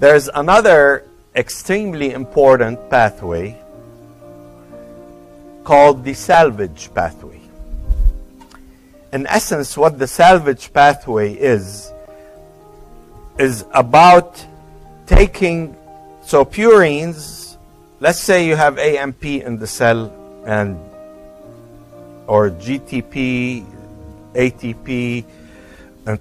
There's another extremely important pathway called the salvage pathway. In essence, what the salvage pathway is, is about taking, so purines, let's say you have AMP in the cell and, or GTP, ATP, and,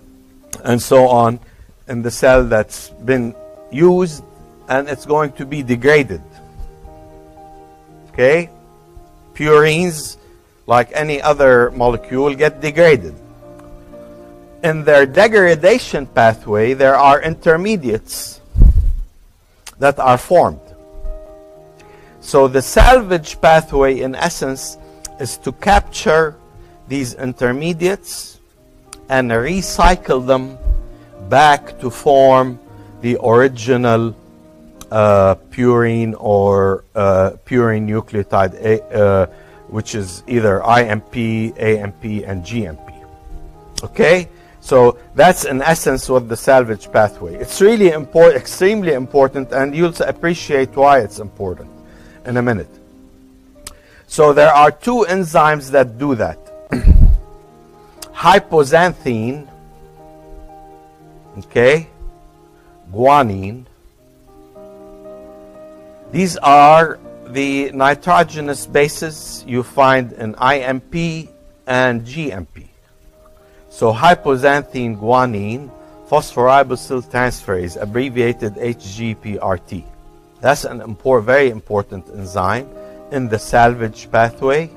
and so on in the cell that's been used and it's going to be degraded. Okay? Purines, like any other molecule, get degraded. In their degradation pathway, there are intermediates that are formed. So the salvage pathway, in essence, is to capture these intermediates and recycle them back to form the original uh, purine or uh, purine nucleotide, uh, which is either IMP, AMP, and GMP. Okay? So that's in essence what the salvage pathway. It's really important, extremely important, and you'll appreciate why it's important in a minute. So there are two enzymes that do that. Hypoxanthine, okay, guanine. These are the nitrogenous bases you find in IMP and GMP. So hypoxanthine guanine phosphoribosyl transferase, abbreviated HGPRT. That's an important, very important enzyme in the salvage pathway.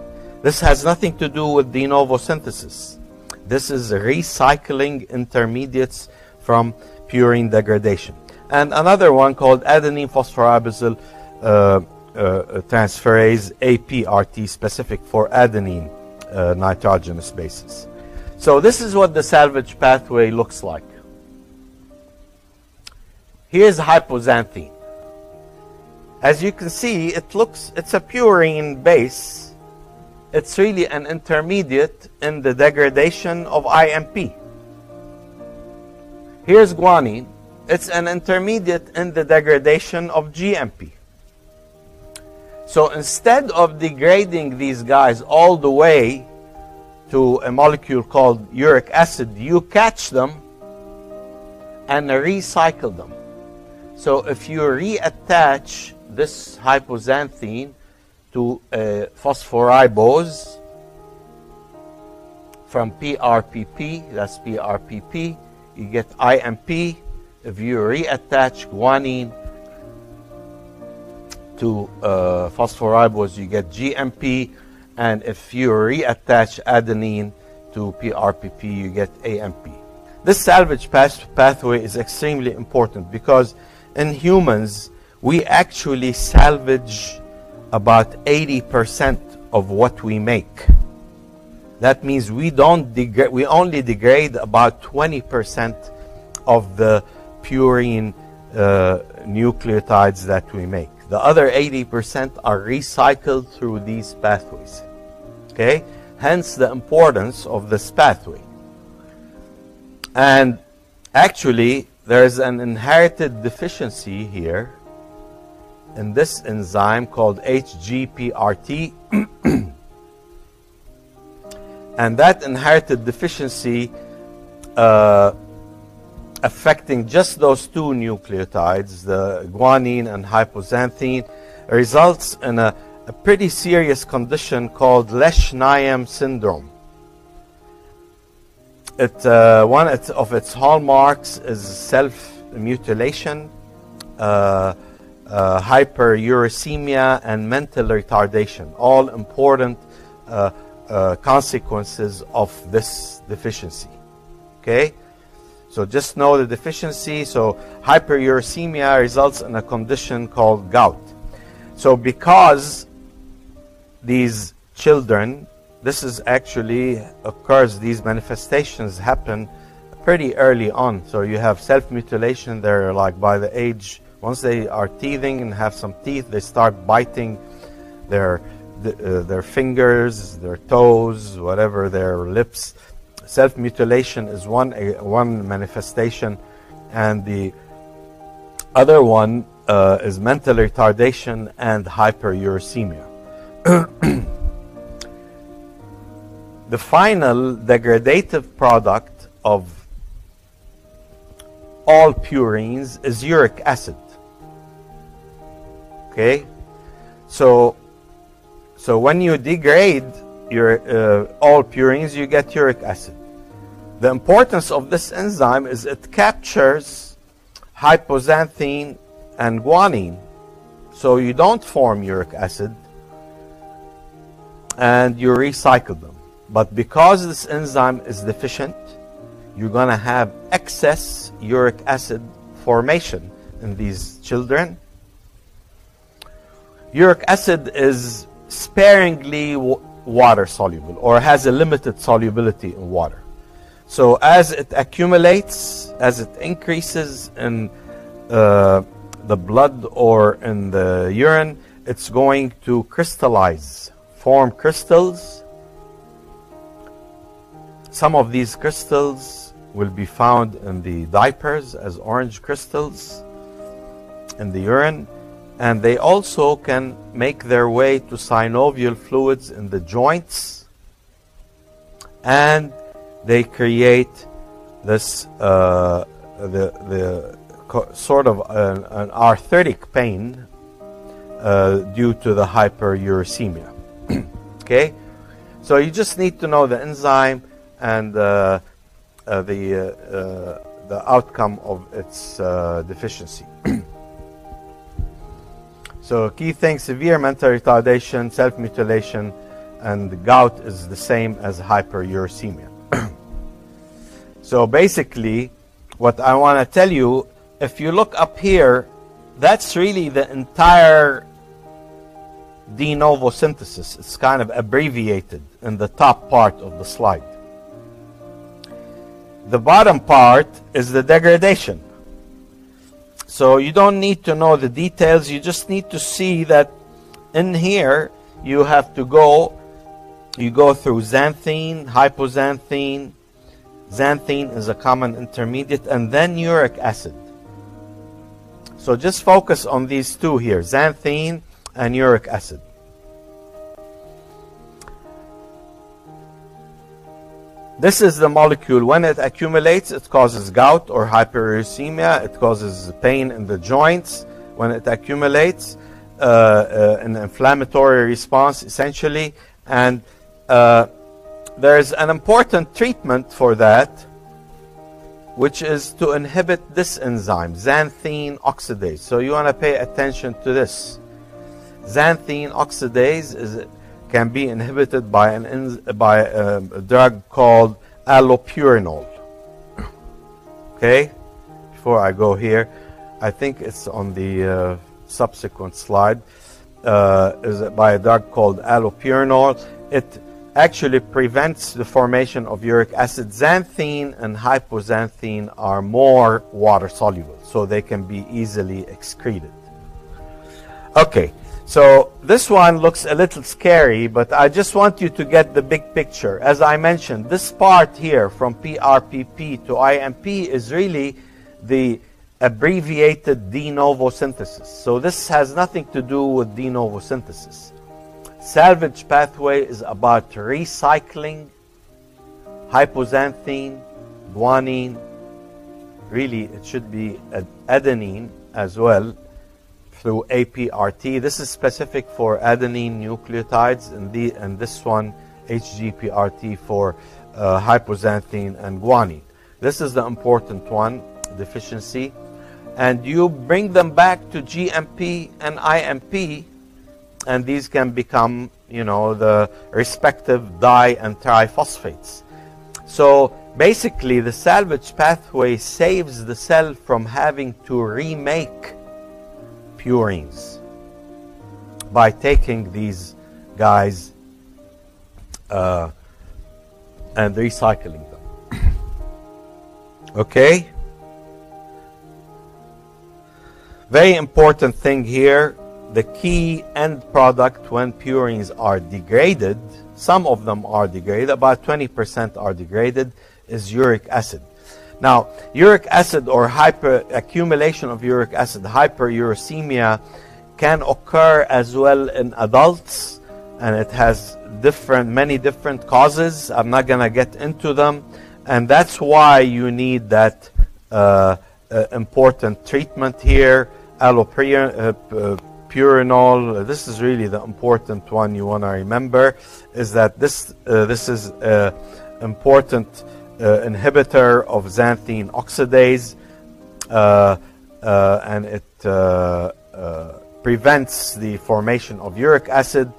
This has nothing to do with de novo synthesis. This is recycling intermediates from purine degradation. And another one called adenine phosphoribosyl uh, uh, transferase, APRT, specific for adenine uh, nitrogenous bases. So this is what the salvage pathway looks like. Here's hypoxanthine. As you can see, it looks, it's a purine base. It's really an intermediate in the degradation of IMP. Here's guanine. It's an intermediate in the degradation of GMP. So instead of degrading these guys all the way to a molecule called uric acid, you catch them and recycle them. So if you reattach this hypoxanthine to uh, a phosphoribose from PRPP, that's PRPP, you get IMP. If you reattach guanine to uh, phosphoribose, you get GMP. And if you reattach adenine to PRPP, you get AMP. This salvage path pathway is extremely important because in humans, we actually salvage about 80% of what we make. That means we don't degrade, we only degrade about 20% of the purine uh, nucleotides that we make. The other 80% are recycled through these pathways. Okay? Hence the importance of this pathway. And actually, there's an inherited deficiency here in this enzyme called HGPRT. and that inherited deficiency uh, affecting just those two nucleotides, the guanine and hypoxanthine, results in a a pretty serious condition called Lesch-Nyhan syndrome. It, uh, one of its hallmarks is self-mutilation, uh, uh, hyperuricemia, and mental retardation, all important uh, consequences of this deficiency. Okay? So just know the deficiency. So hyperuricemia results in a condition called gout. So because these children, this is actually occurs, these manifestations happen pretty early on. So you have self mutilation, they're like by the age, once they are teething and have some teeth, they start biting their, uh, their fingers, their toes, whatever, their lips. Self mutilation is one, one manifestation, and the Other one uh, is mental retardation and hyperuricemia. the final degradative product of all purines is uric acid. Okay? So, so when you degrade your, uh, all purines, you get uric acid. The importance of this enzyme is it captures hypoxanthine and guanine. So you don't form uric acid and you recycle them. But because this enzyme is deficient, you're going to have excess uric acid formation in these children. Uric acid is sparingly water soluble or has a limited solubility in water. So as it accumulates, as it increases in uh, the blood or in the urine, it's going to crystallize, form crystals. Some of these crystals will be found in the diapers as orange crystals in the urine and they also can make their way to synovial fluids in the joints and they create this uh, the the sort of an, an arthritic pain uh, due to the hyperuricemia. okay, so you just need to know the enzyme and uh, uh the uh, uh, the outcome of its deficiency. So key things, severe mental retardation, self-mutilation, and gout is the same as hyperuricemia. so basically, what I want to tell you, if you look up here, that's really the entire de novo synthesis. It's kind of abbreviated in the top part of the slide. The bottom part is the degradation. So you don't need to know the details. You just need to see that in here you have to go, you go through xanthine, hypoxanthine. Xanthine is a common intermediate, and then uric acid. So just focus on these two here, xanthine and uric acid. This is the molecule. When it accumulates, it causes gout or hyperuricemia. It causes pain in the joints. When it accumulates, uh, uh, an inflammatory response, essentially. And uh, there's an important treatment for that, which is to inhibit this enzyme, xanthine oxidase. So you want to pay attention to this. Xanthine oxidase is can be inhibited by, an, by a, a drug called allopurinol. Okay, before I go here, I think it's on the uh, subsequent slide. Uh, is by a drug called allopurinol. It actually prevents the formation of uric acid. Xanthine and hypoxanthine are more water soluble, so they can be easily excreted. Okay, so this one looks a little scary, but I just want you to get the big picture. As I mentioned, this part here from PRPP to IMP is really the abbreviated de novo synthesis. So this has nothing to do with de novo synthesis. Salvage pathway is about recycling hypoxanthine, guanine, really it should be adenine as well, through APRT. This is specific for adenine nucleotides, and, the, and this one HGPRT for uh, hypoxanthine and guanine. This is the important one, deficiency. And you bring them back to GMP and IMP, and these can become, you know, the respective di and triphosphates. So basically, the salvage pathway saves the cell from having to remake purines by taking these guys uh, and recycling them. okay? Very important thing here the key end product when purines are degraded, some of them are degraded, about 20% are degraded, is uric acid. Now, uric acid or hyperaccumulation of uric acid, hyperuricemia, can occur as well in adults, and it has different, many different causes. I'm not gonna get into them, and that's why you need that uh, uh, important treatment here, allopurinol. This is really the important one you want to remember. Is that this uh, this is uh, important uh, inhibitor of xanthine oxidase, uh, uh, and it prevents the formation of uric acid.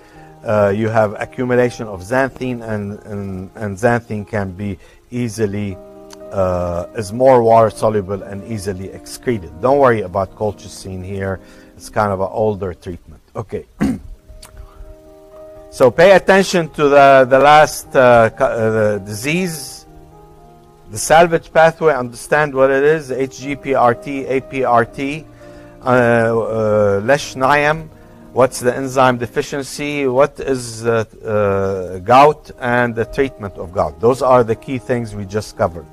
you have accumulation of xanthine, and, and, and xanthine can be easily uh, is more water soluble and easily excreted. Don't worry about colchicine here. It's kind of an older treatment. Okay. so pay attention to the, the last uh, uh, disease the salvage pathway, understand what it is, HGPRT, APRT, uh, uh, what's the enzyme deficiency, what is uh, gout, and the treatment of gout. Those are the key things we just covered.